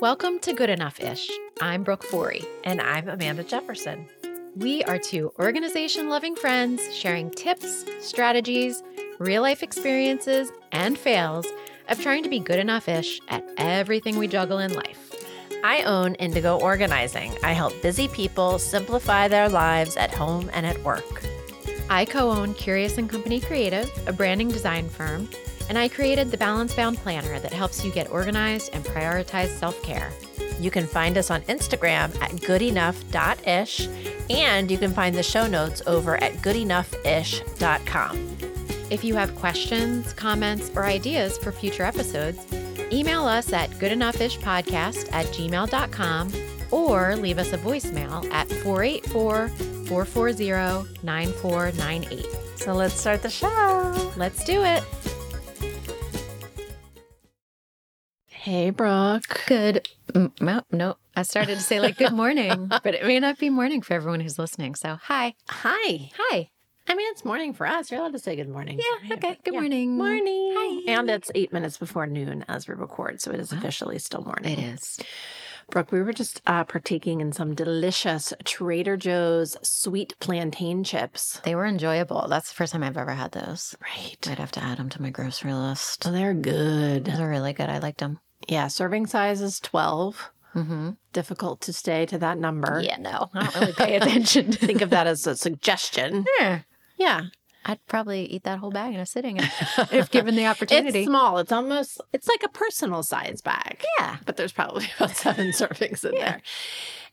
Welcome to Good Enough Ish. I'm Brooke Forey. And I'm Amanda Jefferson. We are two organization loving friends sharing tips, strategies, real life experiences, and fails of trying to be good enough ish at everything we juggle in life. I own Indigo Organizing. I help busy people simplify their lives at home and at work. I co own Curious and Company Creative, a branding design firm, and I created the Balance Bound Planner that helps you get organized and prioritize self care. You can find us on Instagram at goodenough.ish, and you can find the show notes over at goodenoughish.com. If you have questions, comments, or ideas for future episodes, email us at goodenoughishpodcast at gmail.com or leave us a voicemail at 484 440 9498. So let's start the show. Let's do it. Hey, Brooke. Good. No, no, I started to say like good morning, but it may not be morning for everyone who's listening. So, hi. Hi. Hi. I mean, it's morning for us. You're allowed to say good morning. Yeah. Okay. Good Yeah. morning. Morning. Hi. And it's eight minutes before noon as we record, so it is officially still morning. It is. Brooke, we were just uh, partaking in some delicious Trader Joe's sweet plantain chips. They were enjoyable. That's the first time I've ever had those. Right. I'd have to add them to my grocery list. Oh, they're good. Those are really good. I liked them. Yeah, serving size is 12. Mm-hmm. Difficult to stay to that number. Yeah, no, I don't really pay attention. Think of that as a suggestion. yeah. Yeah. I'd probably eat that whole bag in a sitting if, given the opportunity. It's small. It's almost, it's like a personal size bag. yeah. But there's probably about seven servings in there.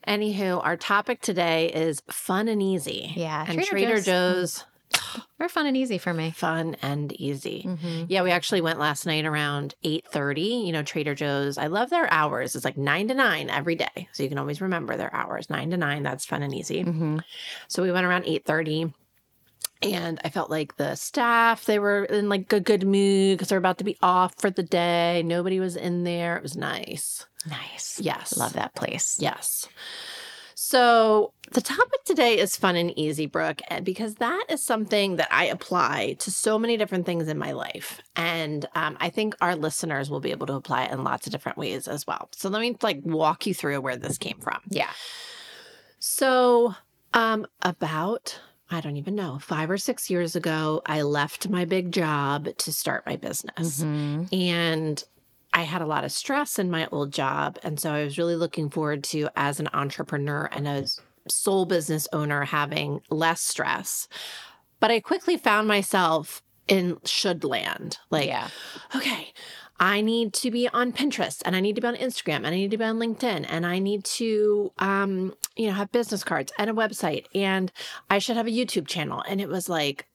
Anywho, our topic today is fun and easy. Yeah, And Trader Trader, Joe's- Joe's, They're fun and easy for me. fun and easy. Mm-hmm. Yeah, we actually went last night around 8:30. You know, Trader Joe's. I love their hours. It's like 9 to 9 every day. So you can always remember their hours. 9 to 9. That's fun and easy. Mm-hmm. So we went around 8:30 and I felt like the staff, they were in like a good mood because they're about to be off for the day. Nobody was in there. It was nice. Nice. Yes. Love that place. Yes. So the topic today is fun and easy, Brooke, and because that is something that I apply to so many different things in my life, and um, I think our listeners will be able to apply it in lots of different ways as well. So let me like walk you through where this came from. Yeah. So, um, about I don't even know five or six years ago, I left my big job to start my business, Mhm. and I had a lot of stress in my old job. And so I was really looking forward to, as an entrepreneur and a sole business owner, having less stress. But I quickly found myself in should land. Like, yeah. okay, I need to be on Pinterest and I need to be on Instagram and I need to be on LinkedIn and I need to, um, you know, have business cards and a website and I should have a YouTube channel. And it was like,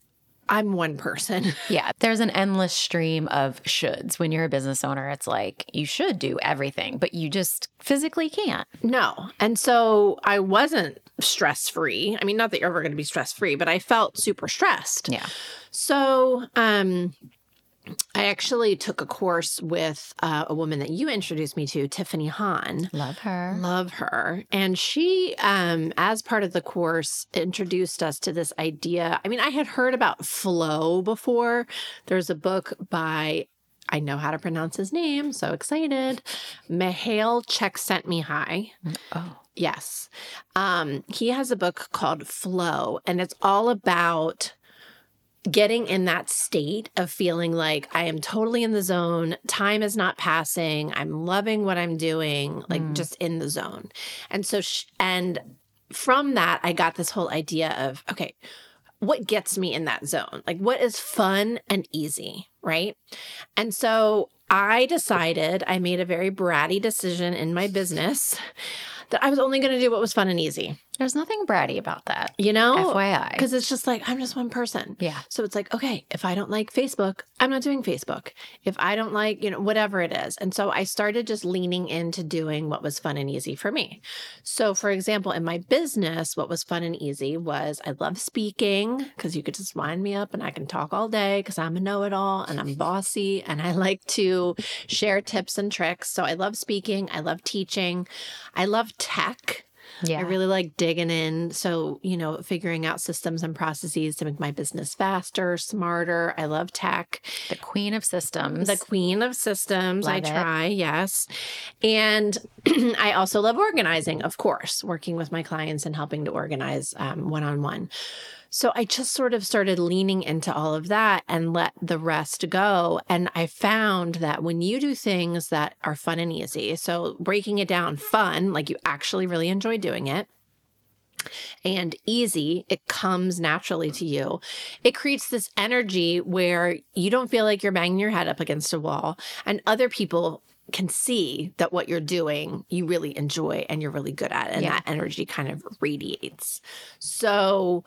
I'm one person. Yeah. There's an endless stream of shoulds. When you're a business owner, it's like you should do everything, but you just physically can't. No. And so I wasn't stress free. I mean, not that you're ever going to be stress free, but I felt super stressed. Yeah. So, um, I actually took a course with uh, a woman that you introduced me to, Tiffany Han. Love her. Love her. And she, um, as part of the course, introduced us to this idea. I mean, I had heard about flow before. There's a book by, I know how to pronounce his name, so excited. Mihaly Csikszentmihalyi. Oh. Yes. Um, he has a book called Flow, and it's all about getting in that state of feeling like I am totally in the zone. Time is not passing. I'm loving what I'm doing, like Mm. just in the zone. And so, sh- and from that, I got this whole idea of okay, what gets me in that zone? Like, what is fun and easy, right? And so I decided, I made a very bratty decision in my business that I was only going to do what was fun and easy, There's nothing bratty about that. you know? FYI. Because it's just like, I'm just one person. yeah. So it's like, okay, if I don't like Facebook, I'm not doing Facebook. If I don't like, you know, whatever it is. And so I started just leaning into doing what was fun and easy for me. So, for example, in my business, what was fun and easy was I love speaking because you could just wind me up and I can talk all day because I'm a know it all and I'm bossy and I like to share tips and tricks. So I love speaking. I love teaching. I love tech. Yeah. I really like digging in. So, you know, figuring out systems and processes to make my business faster, smarter. I love tech. the queen of systems. The queen of systems. I Love it. try, yes. And I also love organizing, of course, working with my clients and helping to organize one on one. So I just sort of started leaning into all of that and let the rest go. And I found that when you do things that are fun and easy, so breaking it down fun, like you actually really enjoy doing it, and easy, it comes naturally to you. It creates this energy where you don't feel like you're banging your head up against a wall, and other people can see that what you're doing you really enjoy and you're really good at, and Yeah. that energy kind of radiates. So,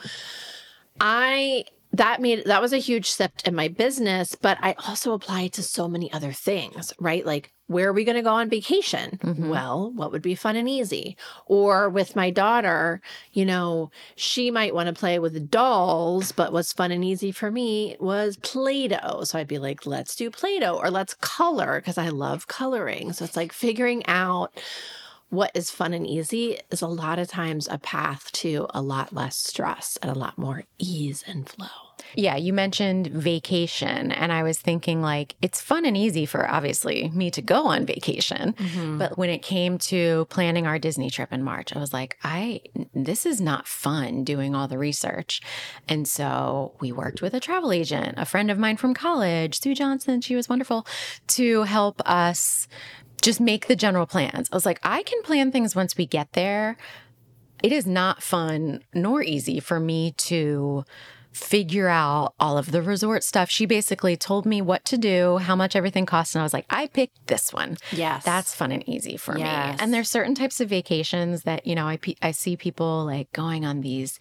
I that made that was a huge shift in my business, but I also apply it to so many other things, right? Like where are we going to go on vacation? Mhm. Well, what would be fun and easy? Or with my daughter, you know, she might want to play with dolls, but what's fun and easy for me was Play Doh. So I'd be like, let's do Play Doh or let's color because I love coloring. So it's like figuring out what is fun and easy is a lot of times a path to a lot less stress and a lot more ease and flow. Yeah, you mentioned vacation, and I was thinking like it's fun and easy for obviously me to go on vacation. Mm-hmm. But when it came to planning our Disney trip in March, I was like, I this is not fun doing all the research. And so we worked with a travel agent, a friend of mine from college, Sue Johnson, she was wonderful, to help us just make the general plans. I was like, I can plan things once we get there. It is not fun nor easy for me to figure out all of the resort stuff. She basically told me what to do, how much everything costs, and I was like, I picked this one. Yes. That's fun and easy for Yes. me. And there's certain types of vacations that, you know, I I see people like going on these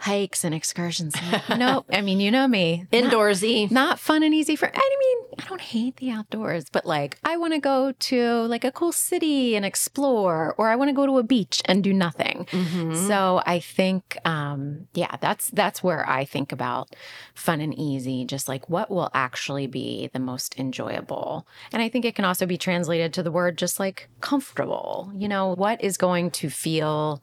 hikes and excursions. Nope. I mean, you know me. Indoorsy. not fun and easy for I mean, I don't hate the outdoors, but like I want to go to like a cool city and explore or I want to go to a beach and do nothing. Mhm. So I think um yeah, that's that's where I think about fun and easy, just like what will actually be the most enjoyable. And I think it can also be translated to the word just like comfortable. You know, what is going to feel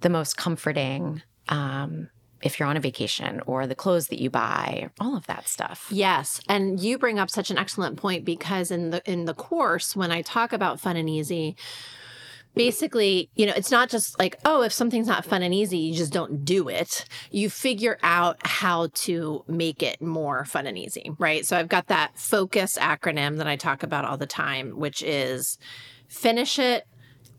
the most comforting um if you're on a vacation or the clothes that you buy, all of that stuff. Yes, and you bring up such an excellent point because in the in the course when I talk about fun and easy, basically, you know, it's not just like, oh, if something's not fun and easy, you just don't do it. You figure out how to make it more fun and easy, right? So I've got that focus acronym that I talk about all the time, which is finish it,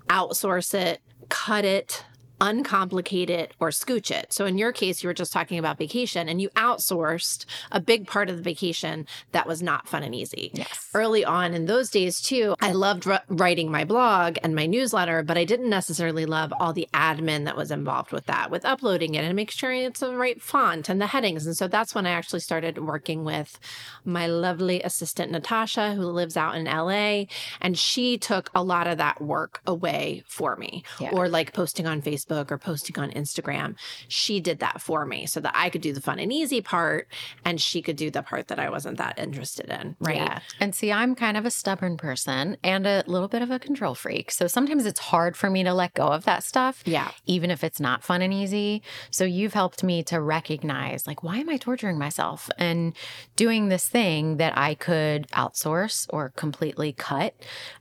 outsource it, cut it, uncomplicate it, or scooch it. So in your case, you were just talking about vacation and you outsourced a big part of the vacation that was not fun and easy. Yes. Early on in those days, too, I loved writing my blog and my newsletter, but I didn't necessarily love all the admin that was involved with that, with uploading it and make sure it's the right font and the headings. And so that's when I actually started working with my lovely assistant, Natasha, who lives out in LA. And she took a lot of that work away for me, Yeah. or like posting on Facebook or posting on Instagram. She did that for me so that I could do the fun and easy part and she could do the part that I wasn't that interested in. Right. Yeah. And see, I'm kind of a stubborn person and a little bit of a control freak. So sometimes it's hard for me to let go of that stuff. Yeah. Even if it's not fun and easy. So you've helped me to recognize, like, why am I torturing myself and doing this thing that I could outsource or completely cut?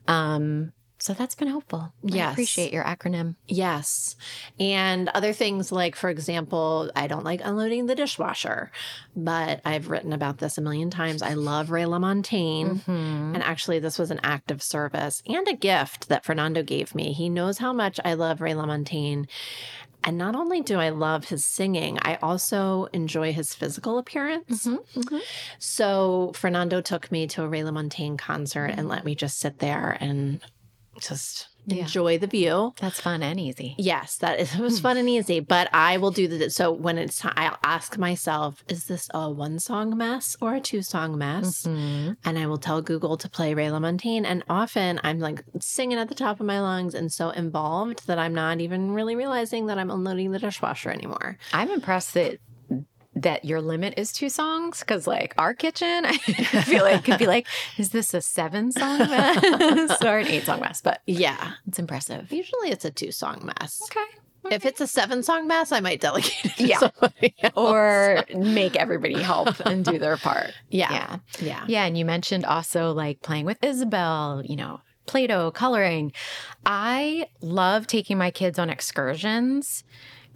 Um, so that's been helpful. I appreciate your acronym. Yes. And other things like, for example, I don't like unloading the dishwasher, but I've written about this a million times. I love Ray LaMontagne. Mhm. And actually, this was an act of service and a gift that Fernando gave me. He knows how much I love Ray LaMontagne. And not only do I love his singing, I also enjoy his physical appearance. Mhm, mhm. So Fernando took me to a Ray LaMontagne concert and let me just sit there and just Yeah. enjoy the view. That's fun and easy. Yes, that is, it was fun and easy, but I will do the so when it's time, I'll ask myself, is this a one song mess or a two song mess? Mhm. And I will tell Google to play Ray LaMontagne. And often I'm like singing at the top of my lungs and so involved that I'm not even really realizing that I'm unloading the dishwasher anymore. I'm impressed that that your limit is two songs because like our kitchen i feel like could be like is this a seven song mess or an eight song mess but Yeah. it's impressive Usually it's a two song mess. okay If it's a seven song mess, I might delegate it to Yeah. or make everybody help and do their part yeah. yeah Yeah. yeah and you mentioned also like playing with isabel you know play-doh coloring i love taking my kids on excursions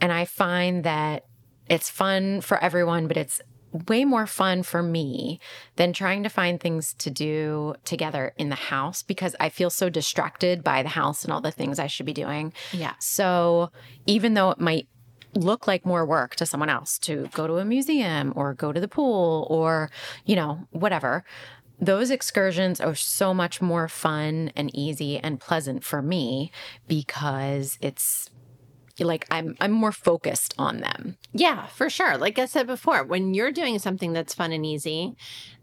and i find that it's fun for everyone but it's way more fun for me than trying to find things to do together in the house because i feel so distracted by the house and all the things i should be doing Yeah. so even though it might look like more work to someone else to go to a museum or go to the pool or, you know, whatever, those excursions are so much more fun and easy and pleasant for me because it's like I'm I'm more focused on them. Yeah, for sure. Like I said before, when you're doing something that's fun and easy,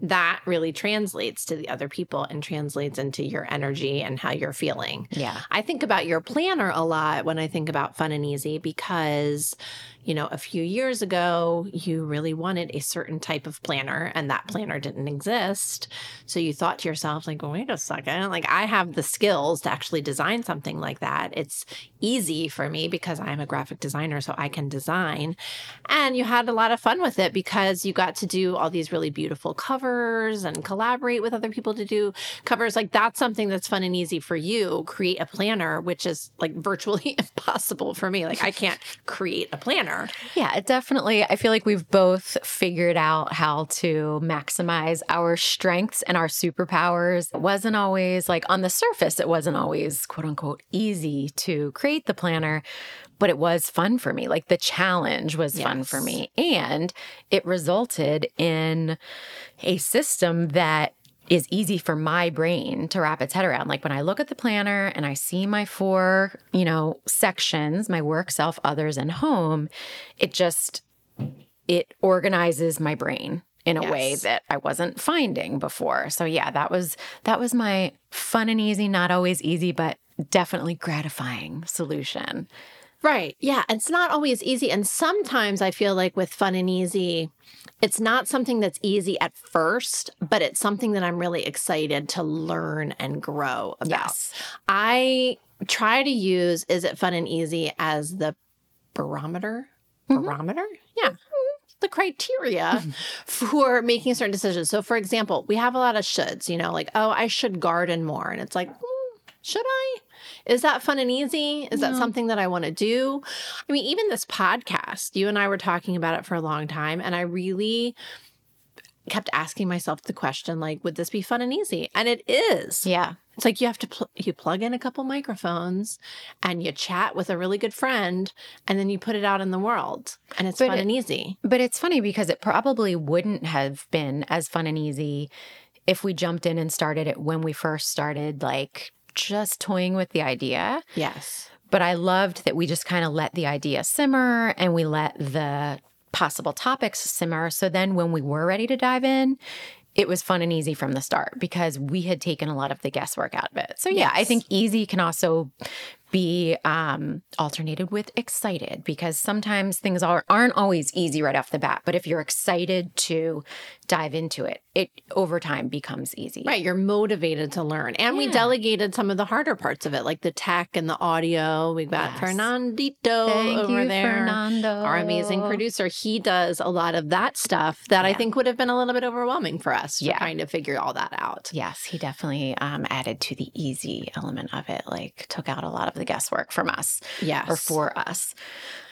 that really translates to the other people and translates into your energy and how you're feeling. Yeah. I think about your planner a lot when I think about fun and easy because, you know, a few years ago, you really wanted a certain type of planner and that planner didn't exist. So you thought to yourself, like, wait a second, like I have the skills to actually design something like that. It's easy for me because I'm a graphic designer, so I can design. And you had a lot of fun with it because you got to do all these really beautiful covers and collaborate with other people to do covers. Like that's something that's fun and easy for you. Create a planner, which is like virtually impossible for me. Like I can't create a planner. Yeah, it definitely. I feel like we've both figured out how to maximize our strengths and our superpowers. It wasn't always like on the surface, it wasn't always quote unquote easy to create the planner, but it was fun for me. Like the challenge was fun for me. And it resulted in a system that is easy for my brain to wrap its head around. Like when I look at the planner and I see my four, you know, sections, my work, self, others, and home, it just it organizes my brain in a way that I wasn't finding before. So yeah, that was that was my fun and easy, not always easy, but definitely gratifying solution. Right. Yeah. It's not always easy. And sometimes I feel like with fun and easy, it's not something that's easy at first, but it's something that I'm really excited to learn and grow about. Yes. I try to use Is It Fun and Easy as the barometer? Mhm. Barometer? Yeah. The criteria for making certain decisions. So, for example, we have a lot of shoulds, you know, like, oh, I should garden more. And it's like, hmm, should I? Is that fun and easy? Is that No. something that I want to do? I mean, even this podcast, you and I were talking about it for a long time, and I really kept asking myself the question like would this be fun and easy and it is Yeah. it's like you have to pl- you plug in a couple microphones and you chat with a really good friend and then you put it out in the world and it's But fun it- and easy But it's funny because it probably wouldn't have been as fun and easy if we jumped in and started it when we first started, like just toying with the idea. yes But I loved that we just kind of let the idea simmer and we let the possible topics simmer. So then when we were ready to dive in, it was fun and easy from the start because we had taken a lot of the guesswork out of it. So yeah, I think easy can also be um, alternated with excited because sometimes things are, aren't always easy right off the bat. But if you're excited to dive into it, it over time becomes easy. right you're motivated to learn and we delegated some of the harder parts of it like the tech and the audio we've got Yes. fernandito Thank over you, there Fernando. our amazing producer he does a lot of that stuff that i think would have been a little bit overwhelming for us Yeah. trying to figure all that out Yes, he definitely um, added to the easy element of it, like took out a lot of the guesswork from us yes or for us.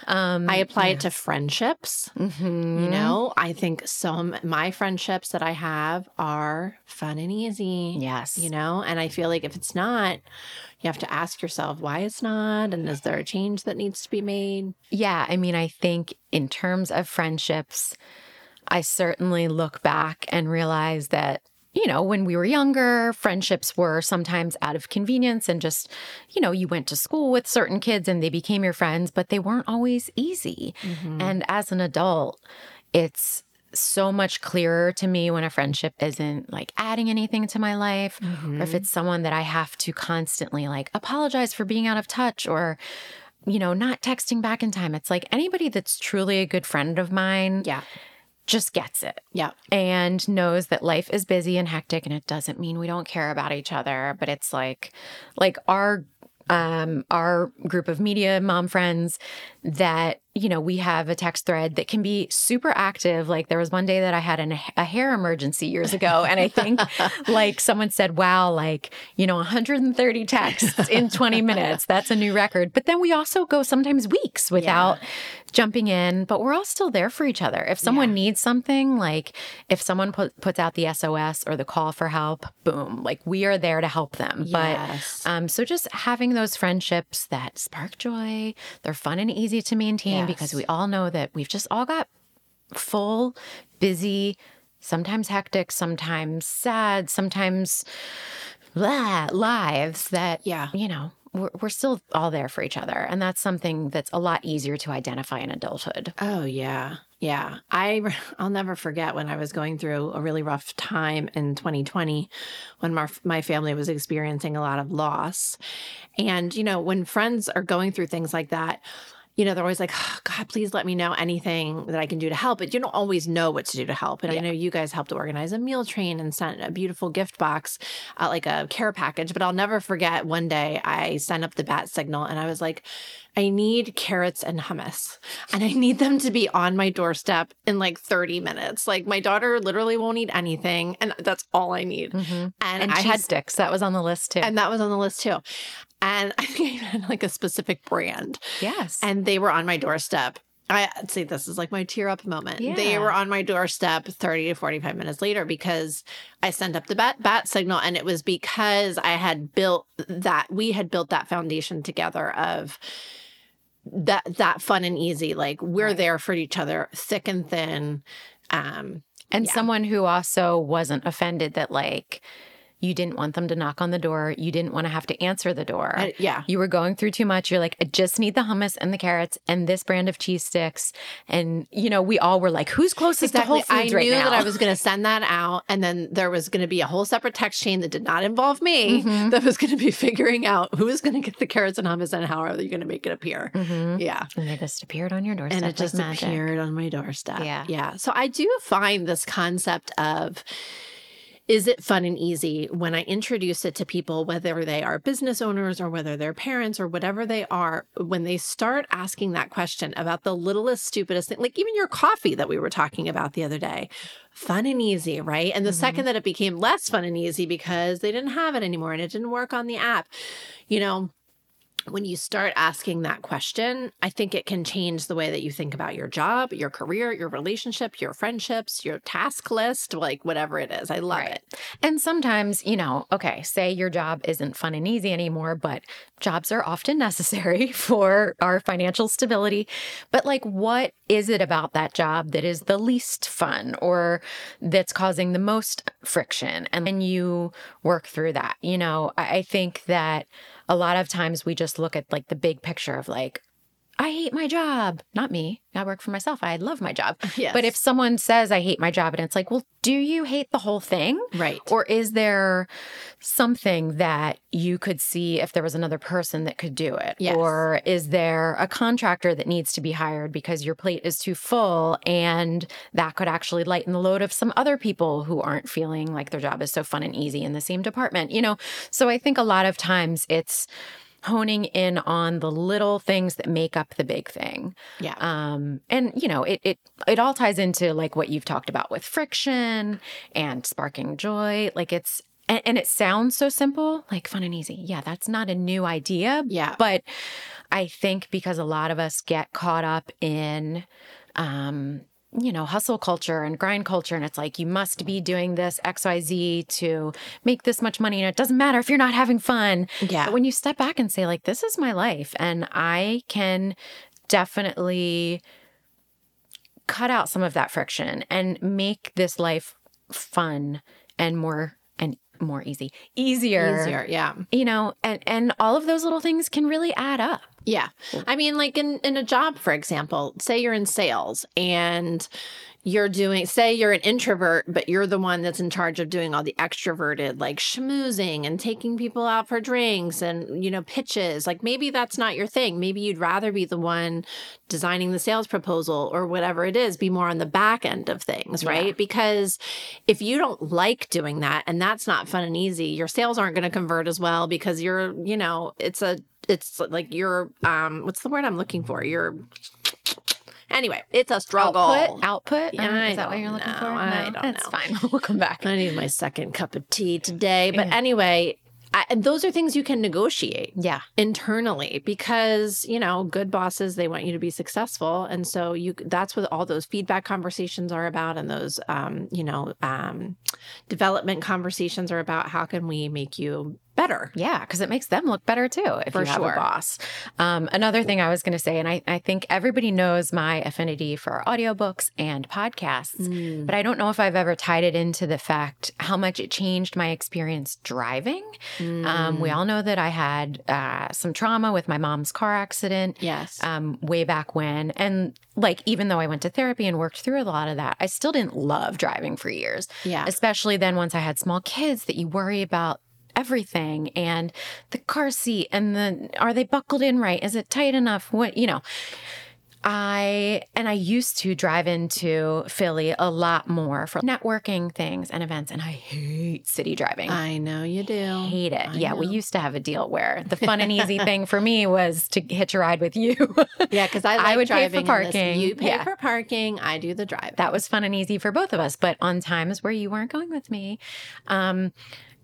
Um, I apply it to friendships. mhm. You know, I think some my friendships that I have are fun and easy. Yes. You know, and I feel like if it's not, you have to ask yourself why it's not and is there a change that needs to be made? Yeah. I mean, I think in terms of friendships, I certainly look back and realize that, you know, when we were younger, friendships were sometimes out of convenience and just, you know, you went to school with certain kids and they became your friends, but they weren't always easy. Mm-hmm. And as an adult, it's so much clearer to me when a friendship isn't like adding anything to my life or if mm-hmm. it's someone that I have to constantly like apologize for being out of touch or you know not texting back in time it's like anybody that's truly a good friend of mine Yeah. Just gets it Yeah. and knows that life is busy and hectic and it doesn't mean we don't care about each other but it's like like our um our group of media mom friends that you know we have a text thread that can be super active. Like there was one day that i had an, a hair emergency years ago and i think like someone said wow like you know 130 texts in 20 minutes. That's a new record. But then we also go sometimes weeks without jumping in but we're all still there for each other. If someone Yeah. needs something like if someone put, puts out the sos or the call for help boom like we are there to help them. Yes. but um so just having those friendships that spark joy they're fun and easy to maintain because Yes. we all know that we've just all got full busy sometimes hectic sometimes sad sometimes blah, lives that Yeah. you know we're, we're still all there for each other and that's something that's a lot easier to identify in adulthood Oh yeah. Yeah. I I'll never forget when I was going through a really rough time in 2020 when my, my family was experiencing a lot of loss. And you know, when friends are going through things like that, you know, they're always like, oh, God, please let me know anything that I can do to help. But you don't always know what to do to help. And I know you guys helped organize a meal train and sent a beautiful gift box, uh, like a care package. But I'll never forget one day I sent up the bat signal and I was like, I need carrots and hummus and I need them to be on my doorstep in like 30 minutes. Like my daughter literally won't eat anything. And that's all I need. And, and I had sticks that was on the list too and that was on the list too. And I think I had like a specific brand yes and they were on my doorstep. I I'd say this is like my tear up moment. They were on my doorstep 30 to 45 minutes later because I sent up the bat, bat signal. And it was because I had built that, we had built that foundation together of that, that fun and easy. Like we're Right. there for each other, thick and thin. Um, and yeah. someone who also wasn't offended that like you didn't want them to knock on the door you didn't want to have to answer the door I- yeah. you were going through too much. You're like, I just need the hummus and the carrots and this brand of cheese sticks. And you know, we all were like, who's closest to the Whole Foods I right knew now? that I was going to send that out, and then there was going to be a whole separate text chain that did not involve me. Mhm. That was going to be figuring out who is going to get the carrots and hummus and how are you going to make it appear. Mhm. Yeah, And it just appeared on your doorstep. and it like just magic. appeared on my doorstep. Yeah. yeah. So I do find this concept of. Is it fun and easy when I introduce it to people, whether they are business owners or whether they're parents or whatever they are, when they start asking that question about the littlest, stupidest thing, like even your coffee that we were talking about the other day, fun and easy, right? And the Mhm. second that it became less fun and easy because they didn't have it anymore and it didn't work on the app, you know, when you start asking that question, I think it can change the way that you think about your job, your career, your relationship, your friendships, your task list, like whatever it is. I love Right. it. And sometimes, you know, okay, say your job isn't fun and easy anymore, but jobs are often necessary for our financial stability. But like, what is it about that job that is the least fun or that's causing the most friction? And then you work through that. You know, I, I think that a lot of times we just look at like the big picture of like, I hate my job. Not me. I work for myself. I love my job. Yes. But if someone says, I hate my job, and it's like, well, do you hate the whole thing? right. Or is there something that you could see if there was another person that could do it? Yes. Or is there a contractor that needs to be hired because your plate is too full and that could actually lighten the load of some other people who aren't feeling like their job is so fun and easy in the same department? You know, so I think a lot of times it's honing in on the little things that make up the big thing yeah. um and you know it it it all ties into like what you've talked about with friction and sparking joy like it's and, and it sounds so simple like fun and easy yeah that's not a new idea yeah. but i think because a lot of us get caught up in um you know hustle culture and grind culture and it's like you must be doing this xyz to make this much money and it doesn't matter if you're not having fun Yeah. but when you step back and say, like, this is my life, and I can definitely cut out some of that friction and make this life fun and more and more easy, easier, Easier. Yeah. you know, and and all of those little things can really add up. Yeah. I mean, like in, in a job, for example, say you're in sales and you're doing, say you're an introvert, but you're the one that's in charge of doing all the extroverted, like schmoozing and taking people out for drinks and, you know, pitches. Like maybe that's not your thing. Maybe you'd rather be the one designing the sales proposal or whatever it is, be more on the back end of things, right? Yeah. Because if you don't like doing that and that's not fun and easy, your sales aren't going to convert as well because you're, you know, it's a, it's like you're, um, what's the word I'm looking for? You're, anyway, it's a struggle. Output, output. Yeah, Um, is that what you're looking know. for? I don't That's know. fine. We'll come back. I need my second cup of tea today. But Yeah. anyway, I, and those are things you can negotiate Yeah. internally because you know good bosses they want you to be successful and so you that's what all those feedback conversations are about and those um you know um development conversations are about how can we make you better Yeah, because it makes them look better too if For you have sure. a boss. Um, another thing I was going to say, and I, I think everybody knows my affinity for audiobooks and podcasts, Mm. but I don't know if I've ever tied it into the fact how much it changed my experience driving. Um, we all know that I had uh, some trauma with my mom's car accident yes um, way back when. And like, even though I went to therapy and worked through a lot of that, I still didn't love driving for years yeah especially then once I had small kids that you worry about everything and the car seat and the are they buckled in right is it tight enough what you know I and I used to drive into Philly a lot more for networking things and events and I hate city driving. I know you do hate it. I yeah, we used to have a deal where the fun and easy thing for me was to hitch a ride with you. yeah because I, I would pay for in parking. you pay Yeah. for parking I do the drive that was fun and easy for both of us but on times where you weren't going with me um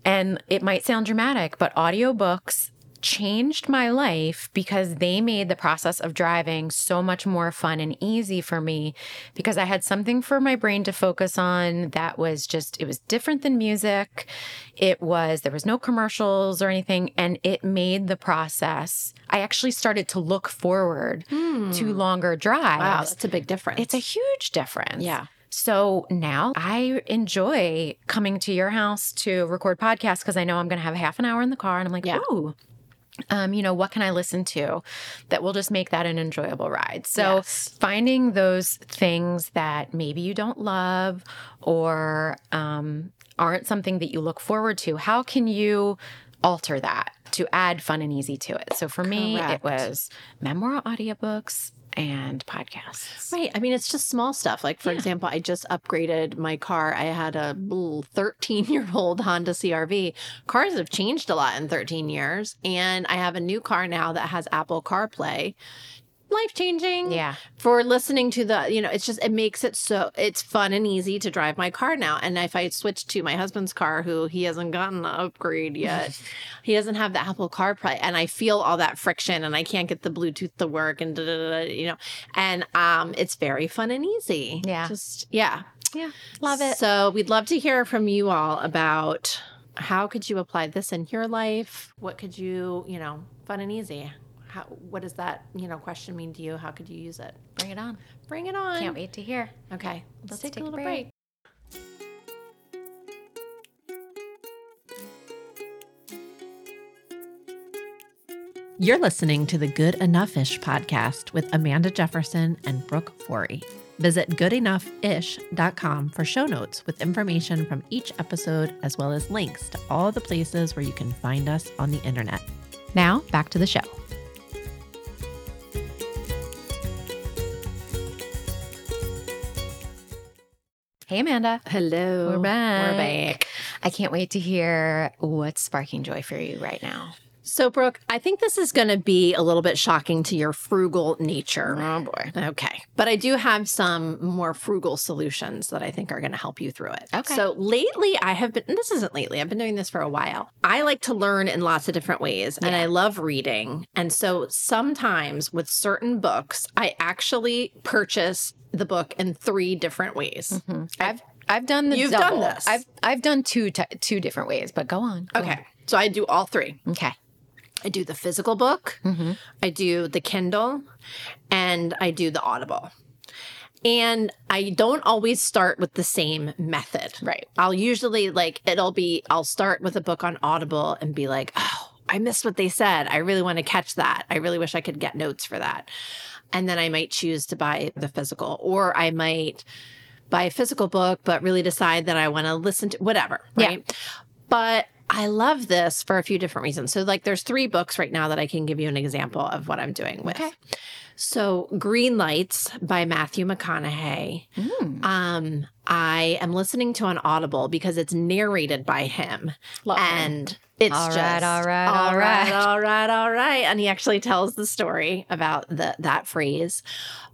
and it might sound dramatic but audiobooks changed my life because they made the process of driving so much more fun and easy for me because I had something for my brain to focus on that was just it was different than music it was there was no commercials or anything and it made the process I actually started to look forward hmm. to longer drives wow that's a big difference it's a huge difference. Yeah. So now I enjoy coming to your house to record podcasts because I know I'm going to have half an hour in the car and I'm like, Yeah. ooh. Um, you know, what can I listen to that will just make that an enjoyable ride? So, Yes. finding those things that maybe you don't love or um, aren't something that you look forward to, how can you alter that to add fun and easy to it? So, for me, it was memoir audiobooks and podcasts. Right. I mean, it's just small stuff. Like, for example, I just upgraded my car. I had a 13 year old Honda CRV. Cars have changed a lot in 13 years. And I have a new car now that has Apple CarPlay. Life changing. Yeah. For listening to the, you know, it's just, it makes it so it's fun and easy to drive my car now. And if I switch to my husband's car, who he hasn't gotten the upgrade yet, he doesn't have the Apple CarPlay, and I feel all that friction, and I can't get the Bluetooth to work, and da, da, da, da, you know, and um, it's very fun and easy. Yeah. just yeah, Yeah. Love it. So we'd love to hear from you all about how could you apply this in your life? What could you, you know, fun and easy. How, what does that, you know, question mean to you? How could you use it? Bring it on. Bring it on. Can't wait to hear. Okay, let's, Let's take, take a a little break. break. You're listening to the Good Enough Ish podcast with Amanda Jefferson and Brooke Forey. Visit goodenoughIsh.com for show notes with information from each episode, as well as links to all the places where you can find us on the internet. Now, back to the show. Hey, Amanda. Hello. We're back. We're back. I can't wait to hear what's sparking joy for you right now. So, Brooke, I think this is going to be a little bit shocking to your frugal nature. Oh, boy. Okay. But I do have some more frugal solutions that I think are going to help you through it. Okay. So lately, I have been, and this isn't lately, I've been doing this for a while. I like to learn in lots of different ways and Yeah. I love reading. And so sometimes with certain books, I actually purchase the book in three different ways. I've I've done the You've done this. I've I've done two t- two different ways, but go on. Go Okay. So I do all three. Okay. I do the physical book, Mhm. I do the Kindle, and I do the Audible. And I don't always start with the same method. Right. I'll usually like it'll be I'll start with a book on Audible and be like, "Oh, I missed what they said. I really want to catch that. I really wish I could get notes for that. And then I might choose to buy the physical, or I might buy a physical book, but really decide that I want to listen to whatever. Right. Yeah. But I love this for a few different reasons. So, like, there's three books right now that I can give you an example of what I'm doing with. Okay. So, Green Lights by Matthew McConaughey. Mm. Um, I am listening to on Audible because it's narrated by him. Love and it's all just right, all right, all, right, all right, all right. And he actually tells the story about the that phrase.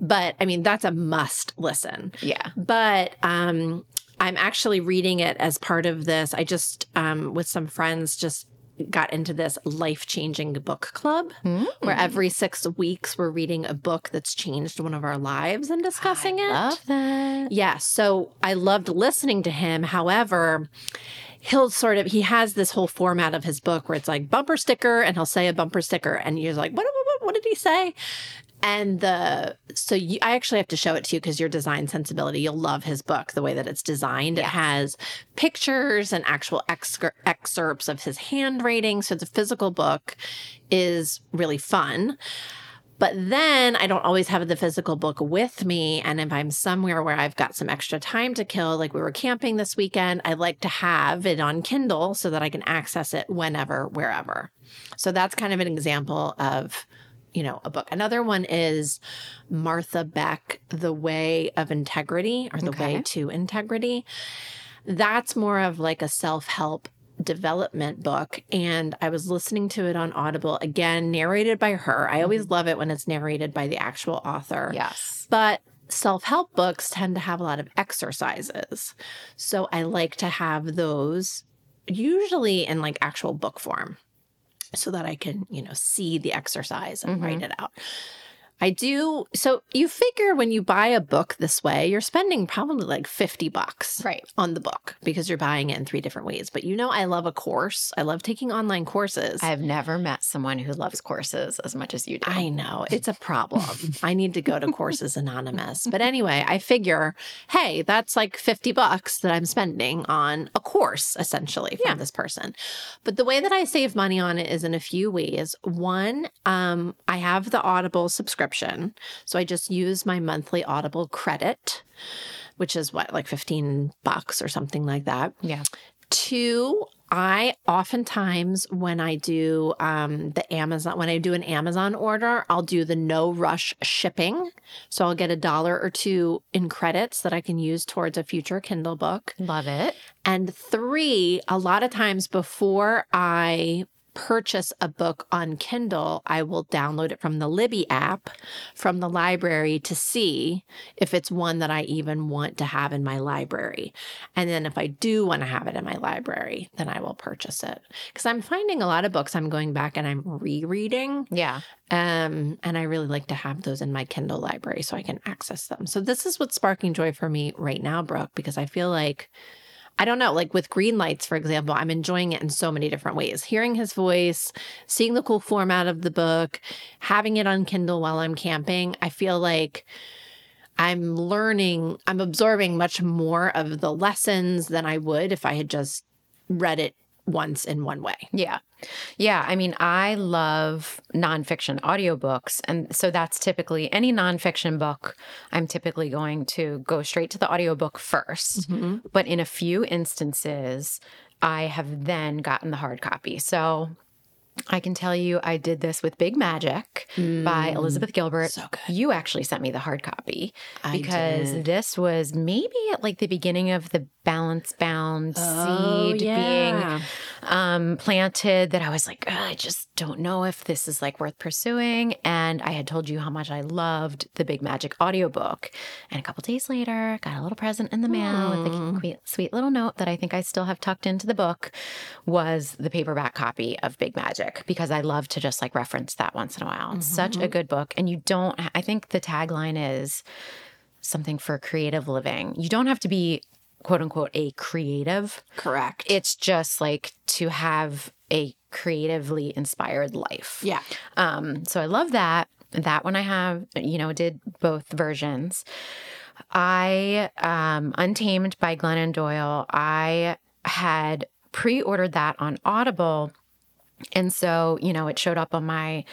But I mean, that's a must listen. Yeah. But um I'm actually reading it as part of this. I just, um, with some friends, just got into this life changing book club mm. where every six weeks we're reading a book that's changed one of our lives and discussing I it. Love that. Yeah. So I loved listening to him. However, he'll sort of he has this whole format of his book where it's like bumper sticker and he'll say a bumper sticker and you're like what what, what did he say and the so you, I actually have to show it to you because your design sensibility, you'll love his book the way that it's designed. Yes. It has pictures and actual excerpts of his handwriting. So the physical book is really fun. But then I don't always have the physical book with me. And if I'm somewhere where I've got some extra time to kill, like we were camping this weekend, I like to have it on Kindle so that I can access it whenever, wherever. So that's kind of an example of you know, a book. Another one is Martha Beck, The Way of Integrity or The okay. Way to Integrity. That's more of like a self help development book and I was listening to it on Audible again narrated by her. I always mm-hmm. love it when it's narrated by the actual author. Yes. But self-help books tend to have a lot of exercises. So I like to have those usually in like actual book form so that I can, you know, see the exercise and mm-hmm. write it out. I do. So you figure when you buy a book this way, you're spending probably like 50 bucks right. on the book because you're buying it in three different ways. But you know, I love a course. I love taking online courses. I've never met someone who loves courses as much as you do. I know. It's a problem. I need to go to Courses Anonymous. But anyway, I figure, hey, that's like 50 bucks that I'm spending on a course essentially from yeah. this person. But the way that I save money on it is in a few ways. One, um, I have the Audible subscription subscription. So I just use my monthly Audible credit, which is what, like 15 bucks or something like that. Yeah. Two, I oftentimes when I do um, the Amazon when I do an Amazon order, I'll do the no rush shipping. So I'll get a dollar or two in credits that I can use towards a future Kindle book. Love it. And three, a lot of times before I purchase a book on Kindle, I will download it from the Libby app from the library to see if it's one that I even want to have in my library. And then if I do want to have it in my library, then I will purchase it. Because I'm finding a lot of books I'm going back and I'm rereading. Yeah. Um, and I really like to have those in my Kindle library so I can access them. So this is what's sparking joy for me right now, Brooke, because I feel like I don't know, like with green lights, for example, I'm enjoying it in so many different ways. Hearing his voice, seeing the cool format of the book, having it on Kindle while I'm camping, I feel like I'm learning, I'm absorbing much more of the lessons than I would if I had just read it once in one way. Yeah. Yeah. I mean, I love nonfiction audiobooks. And so that's typically any nonfiction book, I'm typically going to go straight to the audiobook 1st mm-hmm. But in a few instances, I have then gotten the hard copy. So I can tell you I did this with Big Magic mm, by Elizabeth Gilbert. So good. You actually sent me the hard copy because this was maybe at like the beginning of the balance bound oh, seed yeah. being um, planted that I was like, I just don't know if this is like worth pursuing. And I had told you how much I loved the Big Magic audiobook. And a couple days later, got a little present in the mail with a sweet little note that I think I still have tucked into the book was the paperback copy of Big Magic because I love to just like reference that once in a while. It's mm-hmm. such a good book. And you don't, I think the tagline is, something for creative living. You don't have to be quote unquote a creative. Correct. It's just like to have a creatively inspired life. Yeah. Um, so I love that. That one I have, you know, did both versions. I um Untamed by Glennon Doyle, I had pre-ordered that on Audible And so, you know, it showed up on my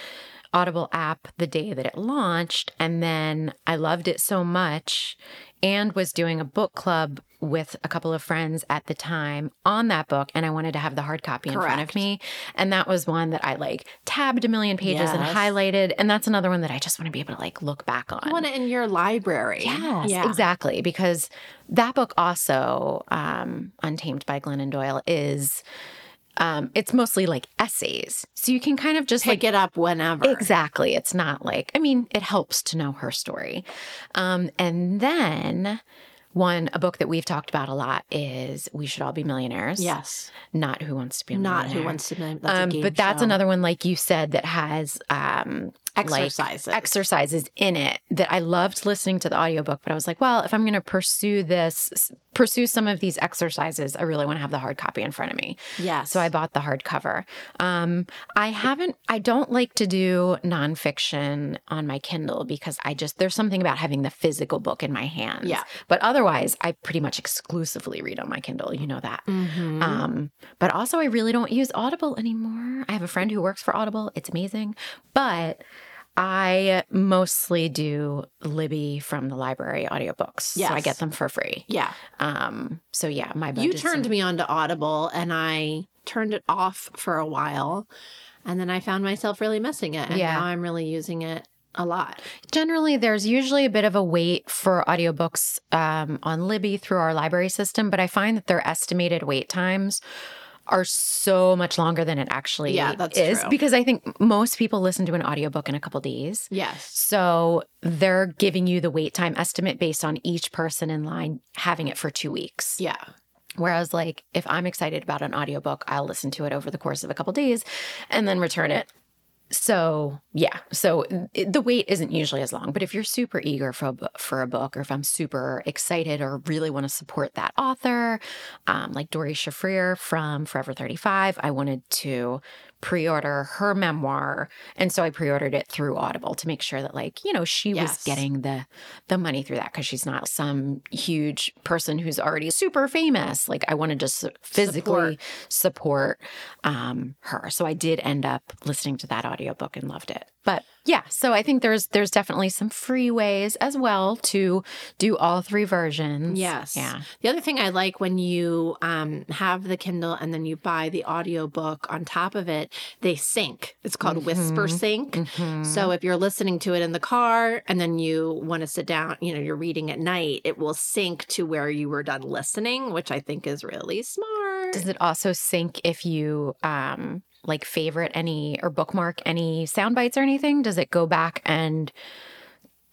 Audible app the day that it launched. And then I loved it so much and was doing a book club with a couple of friends at the time on that book. And I wanted to have the hard copy in front of me. And that was one that I like tabbed a million pages and highlighted. And that's another one that I just want to be able to like look back on. I want it in your library. Yes, Yeah. exactly. Because that book also, um, Untamed by Glennon Doyle, is um, it's mostly like essays. So you can kind of just like Pick it up whenever. Exactly. It's not like, I mean, it helps to know her story. Um, and then one, a book that we've talked about a lot is We Should All Be Millionaires. Yes. Not Who Wants to Be a Not who wants to. That's a um, game but that's show. another one, like you said, that has um, exercises. like exercises in it that I loved listening to the audiobook, but I was like, well, if I'm going to pursue this, pursue some of these exercises, I really want to have the hard copy in front of me. Yeah. So I bought the hardcover. Um, I haven't, I don't like to do nonfiction on my Kindle because I just, there's something about having the physical book in my hands. Yeah. But otherwise, I pretty much exclusively read on my Kindle. You know that. Mhm. Um, but also, I really don't use Audible anymore. I have a friend who works for Audible. It's amazing. But I mostly do Libby from the library audiobooks. So I get them for free. yeah. Um, so yeah, my You turned me on to Audible and I turned it off for a while. And then I found myself really missing it. And Yeah. now I'm really using it a lot. Generally, there's usually a bit of a wait for audiobooks um, on Libby through our library system, but I find that their estimated wait times are so much longer than it actually Yeah, that's is true. because I think most people listen to an audiobook in a couple days. Yes. So they're giving you the wait time estimate based on each person in line having it for two weeks. Yeah. Whereas, like, if I'm excited about an audiobook, I'll listen to it over the course of a couple days and then return it. So, yeah. So the wait isn't usually as long. But if you're super eager for a, bu- for a book, or if I'm super excited or really want to support that author, um, like Doree Shafrir from Forever 35, I wanted to pre order her memoir. And so I pre ordered it through Audible to make sure that, like, you know, she was getting the the money through that because she's not some huge person who's already super famous. Like I wanted to s- physically support, um, her. So I did end up listening to that audiobook and loved it. But yeah, so I think there's there's definitely some free ways as well to do all three versions. Yes. Yeah. The other thing I like when you um, have the Kindle and then you buy the audiobook on top of it, they sync. It's called Whispersync. Mhm. So if you're listening to it in the car and then you want to sit down, you know, you're reading at night, it will sync to where you were done listening, which I think is really smart. Does it also sync if you um like favorite any or bookmark any sound bites or anything? Does it go back and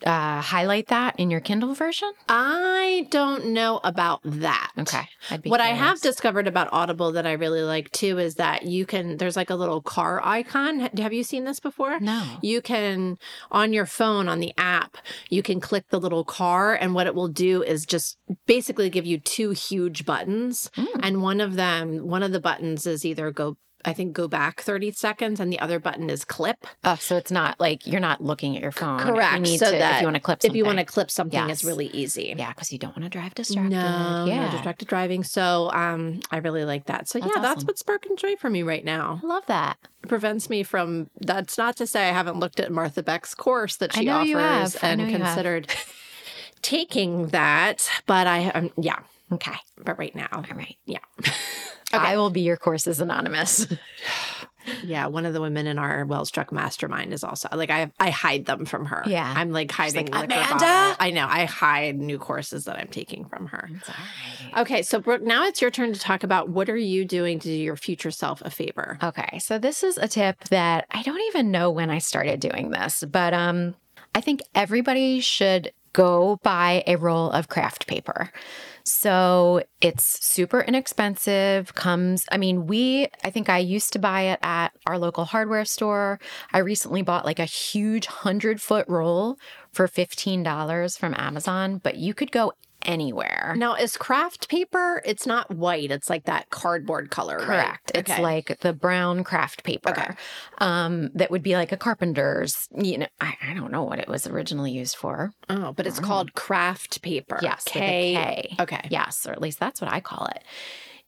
uh highlight that in your Kindle version? I don't know about that. Okay. I'd be What I have discovered about Audible that I really like too is that you can, there's like a little car icon. Have you seen this before? No. You can, on your phone, on the app, you can click the little car, and what it will do is just basically give you two huge buttons. Mm. And one of them, one of the buttons is either go, I think, go back 30 seconds, and the other button is clip. Oh, so it's not like you're not looking at your phone. If you Correct, need so to, that if you want to clip If something. you want to clip something, Yes. it's really easy. Yeah, because you don't want to drive distracted. No, yeah. no distracted driving. So um, I really like that. So That's yeah, that's awesome. what's sparking joy for me right now. I love that. It prevents me from. That's not to say I haven't looked at Martha Beck's course that she offers you and you considered taking that, but I um, yeah, Okay. but right now, All right. yeah, okay. I will be your courses anonymous. yeah. One of the women in our well struck mastermind is also like I I hide them from her. Yeah. I'm like hiding like, "Amanda!" I know I hide new courses that I'm taking from her. Right. Okay, so Brooke, now it's your turn to talk about what are you doing to do your future self a favor? Okay, so this is a tip that I don't even know when I started doing this, but um I think everybody should go buy a roll of kraft paper. So it's super inexpensive, comes I mean, we I think I used to buy it at our local hardware store. I recently bought like a huge 100-foot roll for $15 from Amazon, but you could go anywhere. Now, is kraft paper? It's not white. It's like that cardboard color, right? Correct. It's Okay. like the brown kraft paper. Okay. Um, that would be like a carpenter's, you know, I, I don't know what it was originally used for. oh, but it's Oh. called kraft paper. Yes, K. K. Okay. Yes, or at least that's what I call it.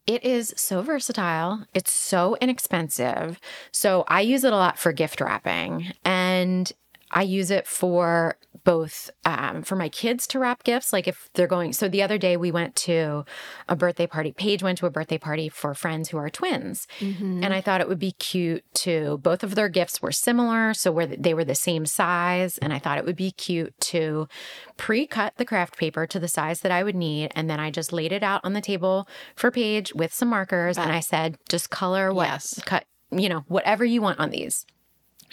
It is so versatile. It's so inexpensive. So I use it a lot for gift wrapping and I use it for both um, for my kids to wrap gifts. Like if they're going, so the other day we went to a birthday party. Paige went to a birthday party for friends who are twins. Mm-hmm. And I thought it would be cute to, both of their gifts were similar. So where they were the same size. And I thought it would be cute to pre cut the kraft paper to the size that I would need. And then I just laid it out on the table for Paige with some markers. And I said, just color what, Yes. cut, you know, whatever you want on these.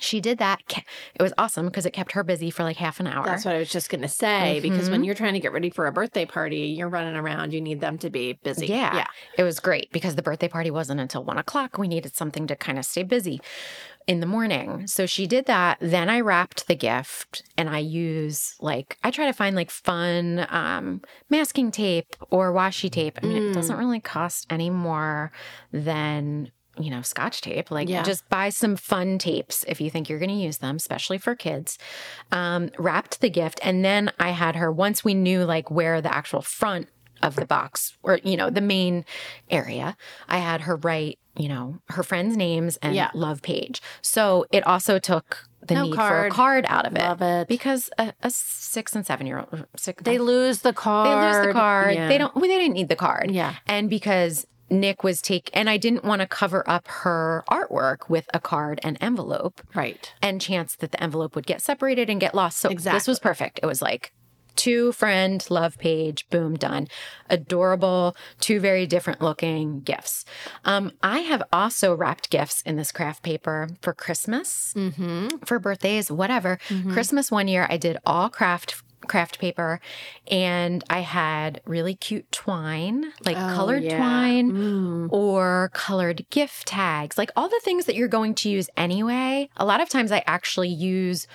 She did that. It was awesome because it kept her busy for like half an hour. That's what I was just going to say. Because Mm-hmm. when you're trying to get ready for a birthday party, you're running around. You need them to be busy. Yeah. Yeah. It was great because the birthday party wasn't until one o'clock. We needed something to kind of stay busy in the morning. So she did that. Then I wrapped the gift and I use like, I try to find like fun um, masking tape or washi tape. I mean, it doesn't Mm. really cost any more than. You know, scotch tape. Like, Yeah. just buy some fun tapes if you think you're going to use them, especially for kids. Um, wrapped the gift. And then I had her, once we knew like where the actual front of the box or you know the main area i had her write you know her friends names and Yeah. love Paige so it also took the No need for a card. card out of it Love it. because a, a six and seven year old six They lose the card. they lose the card Yeah. they don't well, they didn't need the card Yeah. and because nick was take and i didn't want to cover up her artwork with a card and envelope Right. and chance that the envelope would get separated and get lost. So this was perfect. It was like two friend love Paige, boom, done. Adorable, two very different looking gifts. Um, I have also wrapped gifts in this kraft paper for Christmas, Mm-hmm. for birthdays, whatever. Christmas one year, I did all craft kraft paper and I had really cute twine, like colored Oh, yeah. twine Mm. or colored gift tags, like all the things that you're going to use anyway. A lot of times I actually use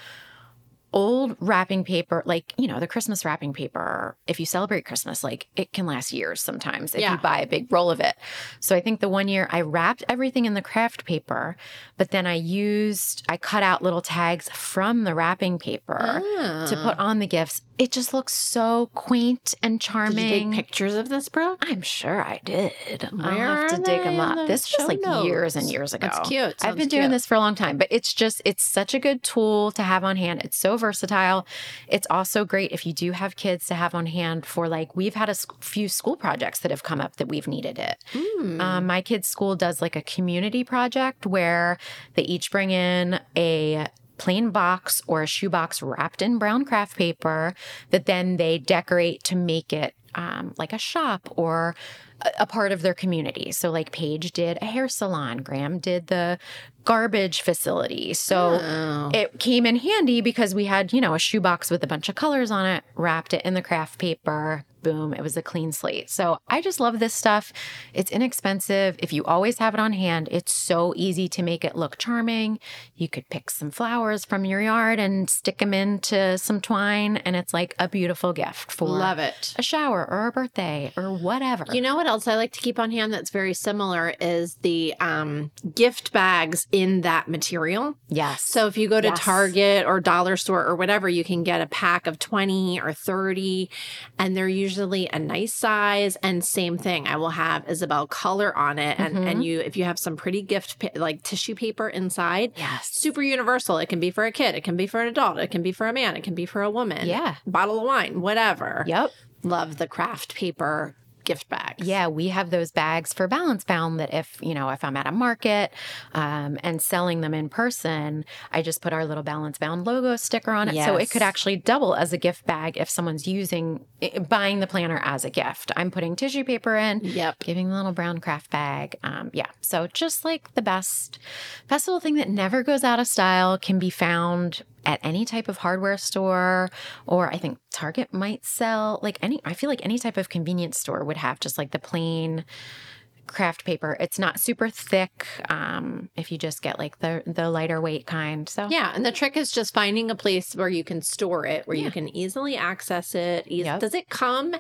old wrapping paper, like, you know, the Christmas wrapping paper. If you celebrate Christmas, like it can last years sometimes if Yeah. you buy a big roll of it. So I think the one year I wrapped everything in the kraft paper, but then I used, I cut out little tags from the wrapping paper to ah. put on the gifts. It just looks so quaint and charming. Did charming. you take pictures of this, bro? I'm sure I did. Where I'll have to dig them up. This was show like years and years ago. That's cute. I've Sounds been doing cute. this for a long time, but it's just it's such a good tool to have on hand. It's so versatile. It's also great if you do have kids to have on hand for like we've had a few school projects that have come up that we've needed it. Mm. Um, my kids' school does like a community project where they each bring in a plain box or a shoebox wrapped in brown kraft paper that then they decorate to make it um, like a shop or a, part of their community. So, like Paige did a hair salon, Graham did the garbage facility. So, Oh. it came in handy because we had, you know, a shoebox with a bunch of colors on it, wrapped it in the kraft paper. Boom, it was a clean slate. So I just love this stuff. It's inexpensive. If you always have it on hand, it's so easy to make it look charming. You could pick some flowers from your yard and stick them into some twine, and it's like a beautiful gift for Love it. a shower or a birthday or whatever. You know what else I like to keep on hand that's very similar is the um, gift bags in that material. yes. So if you go to Yes. Target or dollar store or whatever, you can get a pack of 20 or 30 and they're usually a nice size and same thing. I will have Isabel color on it and Mm-hmm. and you if you have some pretty gift pa- like tissue paper inside, yes. super universal. It can be for a kid, it can be for an adult, it can be for a man, it can be for a woman. Yeah. Bottle of wine, whatever. Yep. Love the kraft paper gift bags. Yeah, we have those bags for balance bound that if, you know, if I'm at a market um, and selling them in person, I just put our little balance bound logo sticker on it. So it could actually double as a gift bag if someone's using, buying the planner as a gift. I'm putting tissue paper in, Yep. giving the little brown craft bag. Um, yeah. So just like the best, best little thing that never goes out of style can be found at any type of hardware store, or I think Target might sell like any, I feel like any type of convenience store would have just like the plain kraft paper. It's not super thick. Um, if you just get like the the lighter weight kind. So Yeah, and the trick is just finding a place where you can store it, where Yeah. you can easily access it. Yep. Does it come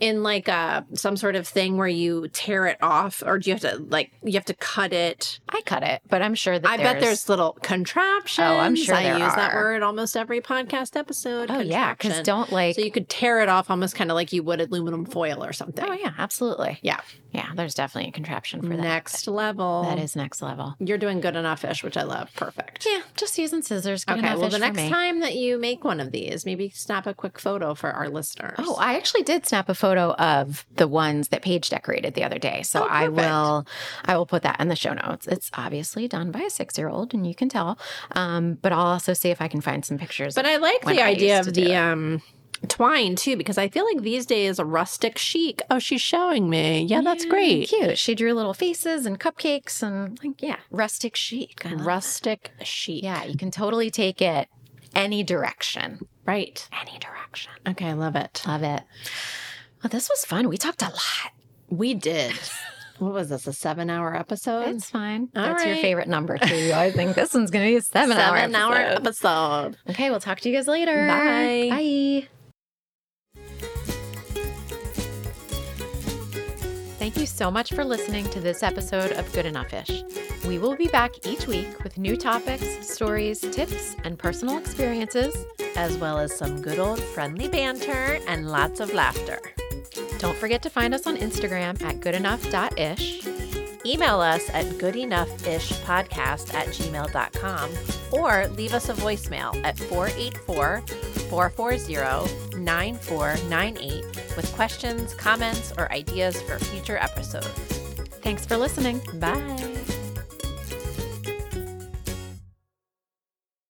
in like a some sort of thing where you tear it off, or do you have to like you have to cut it? I cut it, but I'm sure that I bet there's little contraptions. Oh, I'm sure I use that word almost every podcast episode. Oh yeah, because don't like. so you could tear it off almost kind of like you would aluminum foil or something. oh yeah, absolutely. Yeah. yeah. There's definitely a contraption for that. Next level. That is next level. You're doing good enough-ish, which I love. Perfect. Yeah, just using scissors. Good Okay. Well, the next time that you make one of these, maybe snap a quick photo for our listeners. Oh, I actually did snap a photo of the ones that Paige decorated the other day. So Oh, I will I will put that in the show notes. It's obviously done by a six year old and you can tell. Um, but I'll also see if I can find some pictures. But I like the I idea of the um twine too, because I feel like these days a rustic chic. Oh, she's showing me. Yeah, that's Yeah, great. Cute. She drew little faces and cupcakes and like yeah, rustic chic. I. Rustic chic. Yeah, you can totally take it any direction. Right. Any direction. Okay, I love it. Love it. Well, this was fun. We talked a lot. We did. what was this? A seven hour episode? It's fine. All That's your favorite number too. I think this one's gonna be a seven, hour Seven hour episode. episode. Okay, we'll talk to you guys later. Bye. Bye. Thank you so much for listening to this episode of Good Enough Ish. We will be back each week with new topics, stories, tips, and personal experiences. As well as some good old friendly banter and lots of laughter. Don't forget to find us on Instagram at goodenough.ish. Email us at goodenoughishpodcast at gmail.com or leave us a voicemail at 484 440 9498 with questions, comments, or ideas for future episodes. Thanks for listening. Bye.